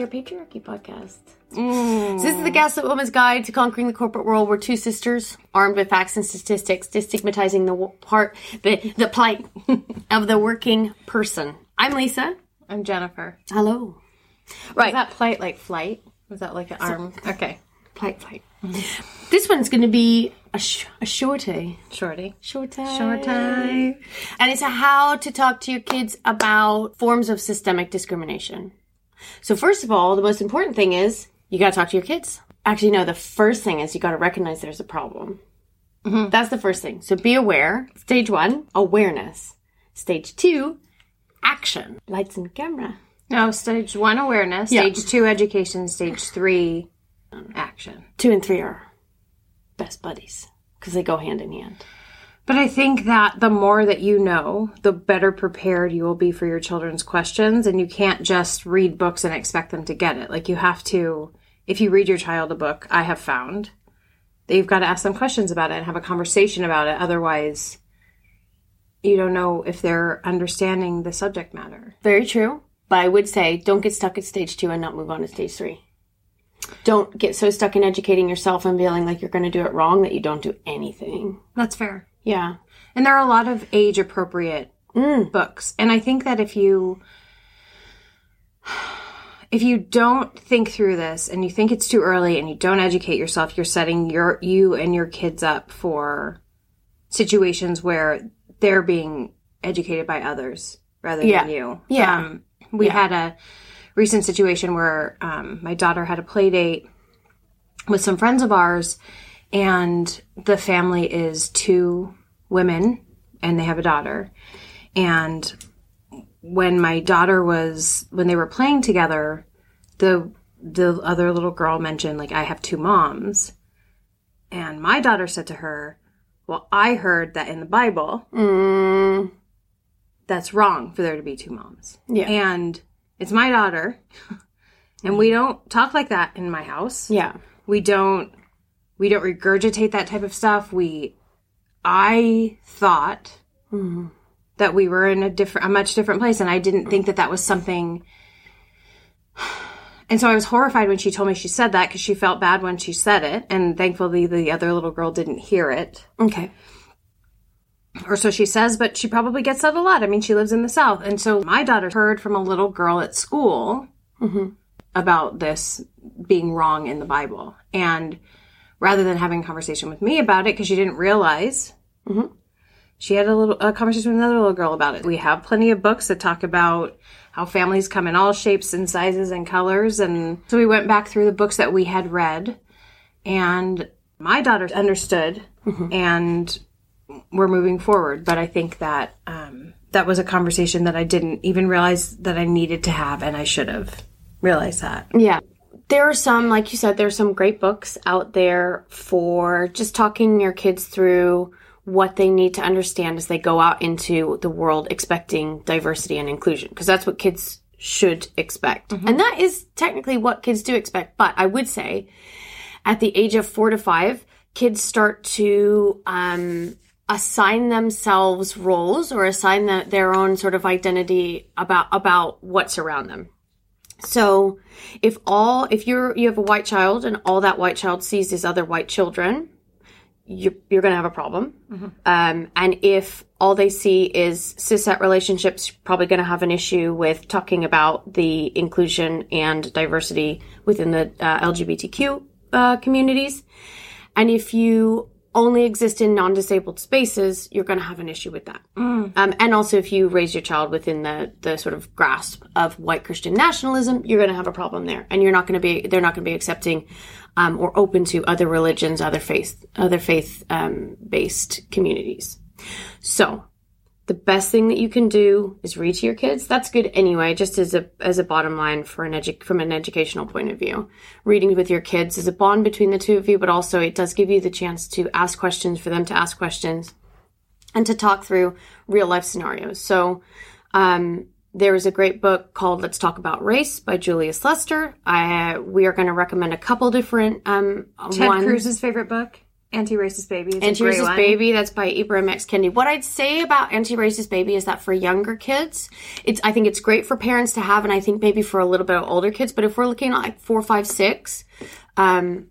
Welcome to Dear Patriarchy podcast. Mm. So this is the Gaslit Woman's Guide to Conquering the Corporate World. We're two sisters armed with facts and statistics, destigmatizing the part, the, the plight of the working person. I'm Lisa. I'm Jennifer. Hello. Right. Is that plight like flight? Was that like an arm? Okay. Plight, plight. This one's going to be a, sh- a shorty. Shorty. Shorty. Shorty. And it's a how to talk to your kids about forms of systemic discrimination. So first of all, the most important thing is you got to talk to your kids. Actually, no, the first thing is you got to recognize there's a problem. Mm-hmm. That's the first thing. So be aware. Stage one, awareness. Stage two, action. Lights and camera. No, stage one awareness, Yeah. stage two education, stage three action. Two and three are best buddies because they go hand in hand. But I think that the more that you know, the better prepared you will be for your children's questions. And you can't just read books and expect them to get it. Like you have to, if you read your child a book, I have found that you've got to ask them questions about it and have a conversation about it. Otherwise, you don't know if they're understanding the subject matter. Very true. But I would say don't get stuck at stage two and not move on to stage three. Don't get so stuck in educating yourself and feeling like you're going to do it wrong that you don't do anything. That's fair. Yeah. And there are a lot of age appropriate books. And I think that if you if you don't think through this and you think it's too early and you don't educate yourself, you're setting your you and your kids up for situations where they're being educated by others rather Yeah. than you. Yeah. Um, we had a recent situation where um, my daughter had a play date with some friends of ours and the family is two women and they have a daughter. And when my daughter was when they were playing together the the other little girl mentioned like i have two moms. And my daughter said to her well i heard that in the bible Mm, that's wrong for there to be two moms. Yeah. and it's my daughter and we don't talk like that in my house. Yeah. we don't we don't regurgitate that type of stuff. We i thought mm-hmm. that we were in a different a much different place and i didn't think that that was something and so i was horrified when she told me she said that because she felt bad when she said it and thankfully the other little girl didn't hear it Okay. or so she says, but she probably gets that a lot. I mean, she lives in the South. And so my daughter heard from a little girl at school mm-hmm. about this being wrong in the Bible. And rather than having a conversation with me about it, because she didn't realize, she had a little a conversation with another little girl about it. We have plenty of books that talk about how families come in all shapes and sizes and colors. And so we went back through the books that we had read, and my daughter understood and we're moving forward. But I think that um, that was a conversation that I didn't even realize that I needed to have, and I should have realized that. Yeah. There are some, like you said, there are some great books out there for just talking your kids through what they need to understand as they go out into the world expecting diversity and inclusion. Because that's what kids should expect. And that is technically what kids do expect. But I would say at the age of four to five, kids start to um, assign themselves roles or assign the, their own sort of identity about about what's around them. So if all if you're you have a white child and all that white child sees is other white children, you're, you're going to have a problem. Um, and if all they see is cishet relationships, you're probably going to have an issue with talking about the inclusion and diversity within the uh, LGBTQ uh, communities. And if you only exist in non-disabled spaces, you're going to have an issue with that. Um, and also, if you raise your child within the the sort of grasp of white Christian nationalism, you're going to have a problem there, and you're not going to be they're not going to be accepting um, or open to other religions, other faith, other faith um, based communities. So, the best thing that you can do is read to your kids. That's good anyway, just as a as a bottom line for an edu- from an educational point of view. Reading with your kids is a bond between the two of you, but also it does give you the chance to ask questions for them to ask questions and to talk through real life scenarios. So, um, there is a great book called "Let's Talk About Race" by Julius Lester. I we are going to recommend a couple different um, Ted ones. Cruz's favorite book. Anti-racist baby. It's a great Anti-Racist. Baby, that's by Ibram X. Kendi. What I'd say about Anti-Racist Baby is that for younger kids, it's I think it's great for parents to have, and I think maybe for a little bit of older kids. But if we're looking at like four, five, six, um,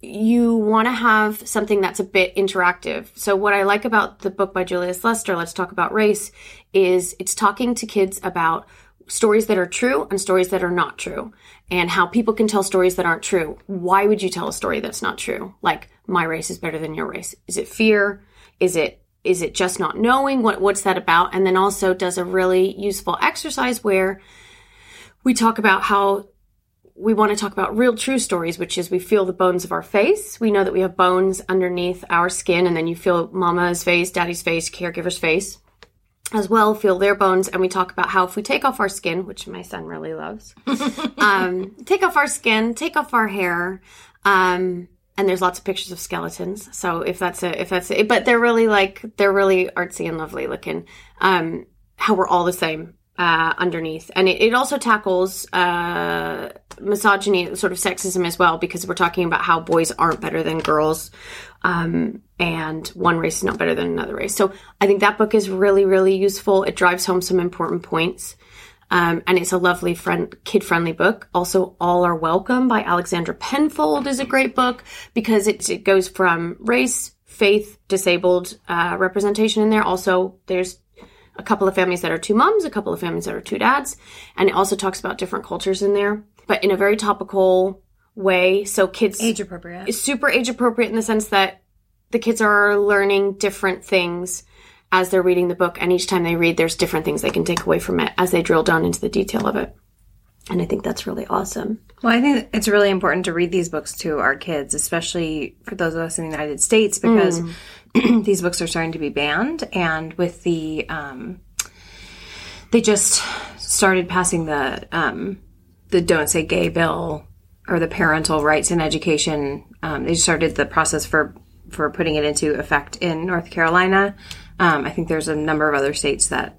you want to have something that's a bit interactive. So what I like about the book by Julius Lester, Let's Talk About Race, is it's talking to kids about stories that are true and stories that are not true and how people can tell stories that aren't true. Why would you tell a story that's not true? Like my race is better than your race. Is it fear? Is it is it just not knowing what what's that about? And then also does a really useful exercise where we talk about how we want to talk about real true stories, which is we feel the bones of our face. We know that we have bones underneath our skin, and then you feel mama's face, daddy's face, caregiver's face as well, feel their bones. And we talk about how if we take off our skin, which my son really loves, um, take off our skin, take off our hair, um, and there's lots of pictures of skeletons. So if that's a, if that's a, but they're really like, they're really artsy and lovely looking. Um, how we're all the same uh, underneath. And it, it also tackles uh, misogyny, sort of sexism as well, because we're talking about how boys aren't better than girls, um, and one race is not better than another race. So I think that book is really, really useful. It drives home some important points. Um, and it's a lovely friend, kid-friendly book. Also, All Are Welcome by Alexandra Penfold is a great book because it, it goes from race, faith, disabled uh, representation in there. Also, there's a couple of families that are two moms, a couple of families that are two dads, and it also talks about different cultures in there, but in a very topical way. So kids Age appropriate. is super age appropriate in the sense that the kids are learning different things as they're reading the book, and each time they read, there's different things they can take away from it as they drill down into the detail of it. And I think that's really awesome. Well, I think it's really important to read these books to our kids, especially for those of us in the United States, because these books are starting to be banned. And with the, um, they just started passing the um, the Don't Say Gay bill or the Parental Rights in Education. Um, they started the process for for putting it into effect in North Carolina. Um, I think there's a number of other states that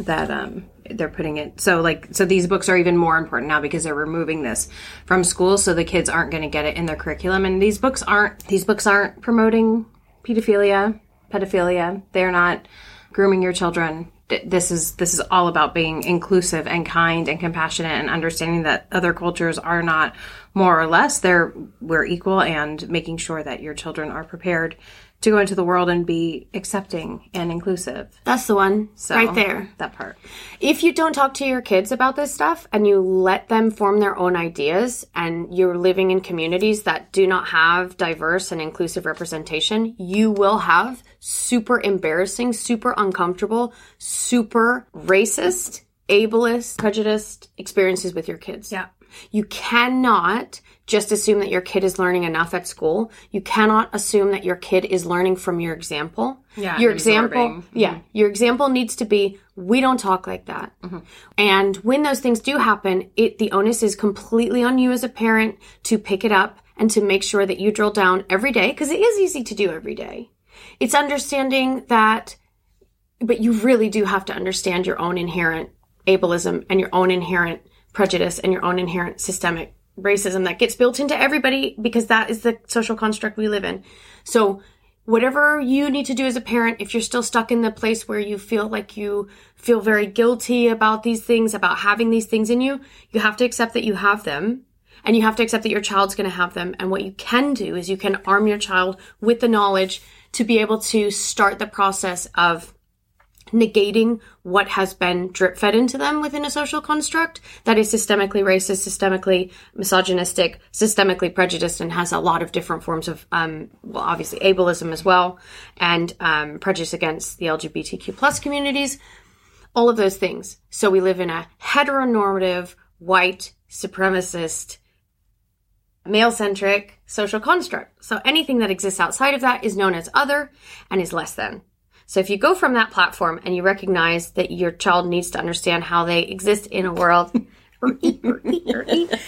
that um, they're putting it. So like so these books are even more important now because they're removing this from school, so the kids aren't going to get it in their curriculum. And these books aren't these books aren't promoting pedophilia, pedophilia. They're not grooming your children. Th- This is this is all about being inclusive and kind and compassionate and understanding that other cultures are not more or less. They're we're equal and making sure that your children are prepared to go into the world and be accepting and inclusive. That's the one So, right there. That part. if you don't talk to your kids about this stuff and you let them form their own ideas and you're living in communities that do not have diverse and inclusive representation, you will have super embarrassing, super uncomfortable, super racist, ableist, prejudiced experiences with your kids. Yeah. You cannot just assume that your kid is learning enough at school. You cannot assume that your kid is learning from your example. Yeah, Your example, absorbing. Mm-hmm. yeah, your example needs to be we don't talk like that. Mm-hmm. And when those things do happen, it the onus is completely on you as a parent to pick it up and to make sure that you drill down every day because it is easy to do every day. It's understanding that but you really do have to understand your own inherent ableism and your own inherent prejudice and your own inherent systemic racism that gets built into everybody because that is the social construct we live in. So whatever you need to do as a parent, if you're still stuck in the place where you feel like you feel very guilty about these things, about having these things in you, you have to accept that you have them. And you have to accept that your child's going to have them. And what you can do is you can arm your child with the knowledge to be able to start the process of negating what has been drip fed into them within a social construct that is systemically racist, systemically misogynistic, systemically prejudiced, and has a lot of different forms of, um, well, obviously ableism as well, and um, prejudice against the LGBTQ plus communities, all of those things. So we live in a heteronormative, white, supremacist, male centric social construct. So anything that exists outside of that is known as other and is less than. So if you go from that platform and you recognize that your child needs to understand how they exist in a world,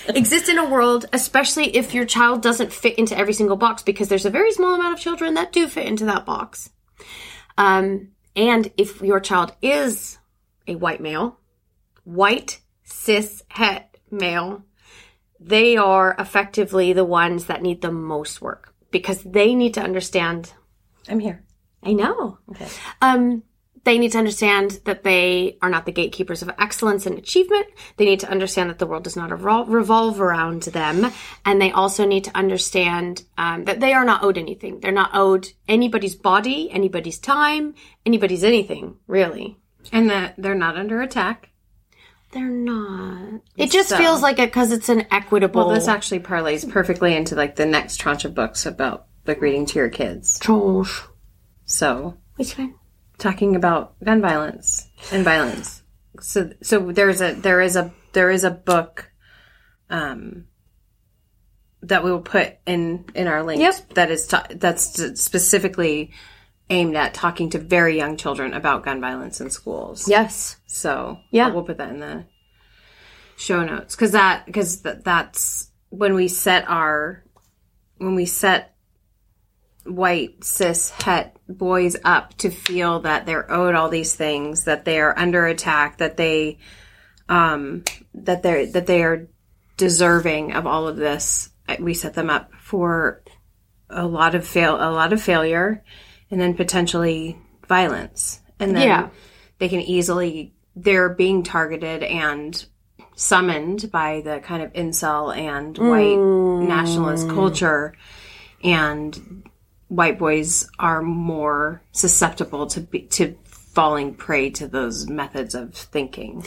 exist in a world, especially if your child doesn't fit into every single box, because there's a very small amount of children that do fit into that box. Um, and if your child is a white male, white cis het male, they are effectively the ones that need the most work because they need to understand. I'm here. I know. Okay. Um, they need to understand that they are not the gatekeepers of excellence and achievement. They need to understand that the world does not revolve around them. And they also need to understand um, that they are not owed anything. They're not owed anybody's body, anybody's time, anybody's anything, really. And that they're not under attack. They're not. It just So- feels like it because it's an equitable. Well, this actually parlays perfectly into like the next tranche of books about like reading to your kids. Tranche. So Which one? talking about gun violence and violence. So so there's a there is a there is a book um that we will put in in our links Yep. that is ta- that's specifically aimed at talking to very young children about gun violence in schools. Yes. So Yeah. we'll put that in the show notes because that because that, that's when we set our when we set white cis het boys up to feel that they're owed all these things that they are under attack that they um that they're that they are deserving of all of this. We set them up for a lot of fail a lot of failure and then potentially violence. And then Yeah. they can easily they're being targeted and summoned by the kind of incel and white nationalist culture. And white boys are more susceptible to be, to falling prey to those methods of thinking.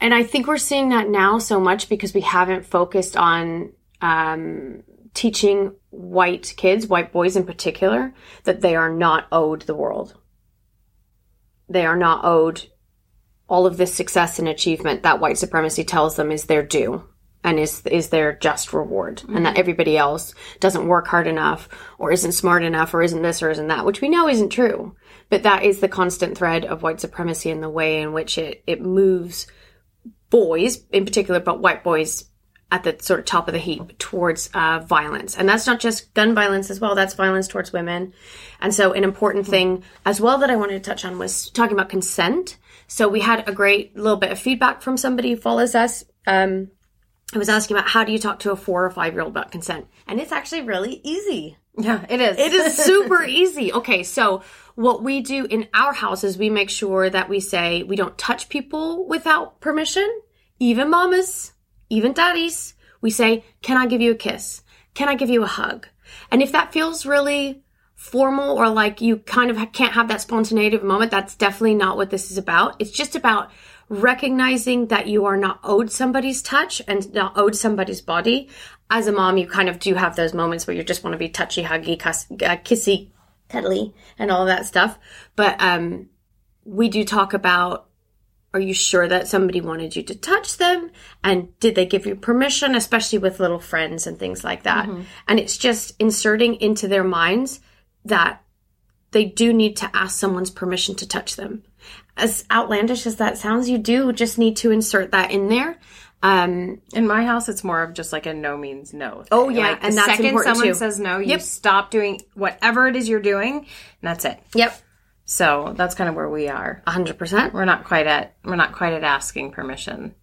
And I think we're seeing that now so much because we haven't focused on um, teaching white kids, white boys in particular, that they are not owed the world. They are not owed all of this success and achievement that white supremacy tells them is their due and is is their just reward and that everybody else doesn't work hard enough or isn't smart enough or isn't this or isn't that which we know isn't true but that is the constant thread of white supremacy and the way in which it it moves boys in particular, but white boys at the sort of top of the heap towards uh, violence. And that's not just gun violence as well, that's violence towards women. And so, an important thing as well that I wanted to touch on was talking about consent. So, we had a great little bit of feedback from somebody who follows us. Um, I was asking about how do you talk to a four or five year old about consent? And it's actually really easy. Yeah, it is. It is super easy. Okay, so what we do in our house is we make sure that we say we don't touch people without permission, even mamas, even daddies. We say, Can I give you a kiss? Can I give you a hug? And if that feels really formal or like you kind of can't have that spontaneity moment, that's definitely not what this is about. It's just about recognizing that you are not owed somebody's touch and not owed somebody's body. As a mom, you kind of do have those moments where you just want to be touchy, huggy, cuss, uh, kissy, cuddly, and all that stuff. But um, we do talk about are you sure that somebody wanted you to touch them? And did they give you permission, especially with little friends and things like that? And it's just inserting into their minds that they do need to ask someone's permission to touch them. As outlandish as that sounds, you do just need to insert that in there. Um, In my house, it's more of just like a no means no. Oh, yeah, Like, and the second someone too. says no, you Yep. stop doing whatever it is you're doing, and that's it. yep, So that's kind of where we are. 100%. We're not quite at we're not quite at asking permission.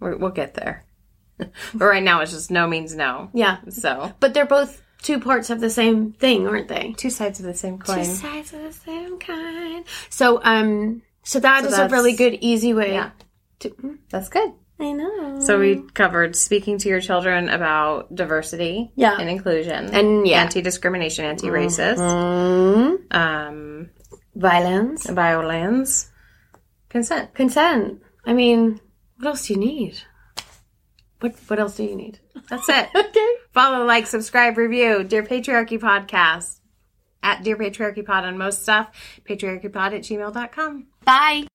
We're, we'll get there. but right now, it's just no means no. Yeah. So But they're both two parts of the same thing, aren't they? two sides of the same coin. Two sides of the same kind. So, um, so that is a really good, easy way. Yeah. To, mm, That's good. I know. So we covered speaking to your children about diversity Yeah. and inclusion And, yeah. anti-discrimination, anti-racist, Mm, um, violence, violence, consent. consent. I mean, what else do you need? What What else do you need? That's it. Okay. Follow, like, subscribe, review. Dear Patriarchy Podcast. At Dear Patriarchy Pod on most stuff. Patriarchypod at gmail.com. Bye.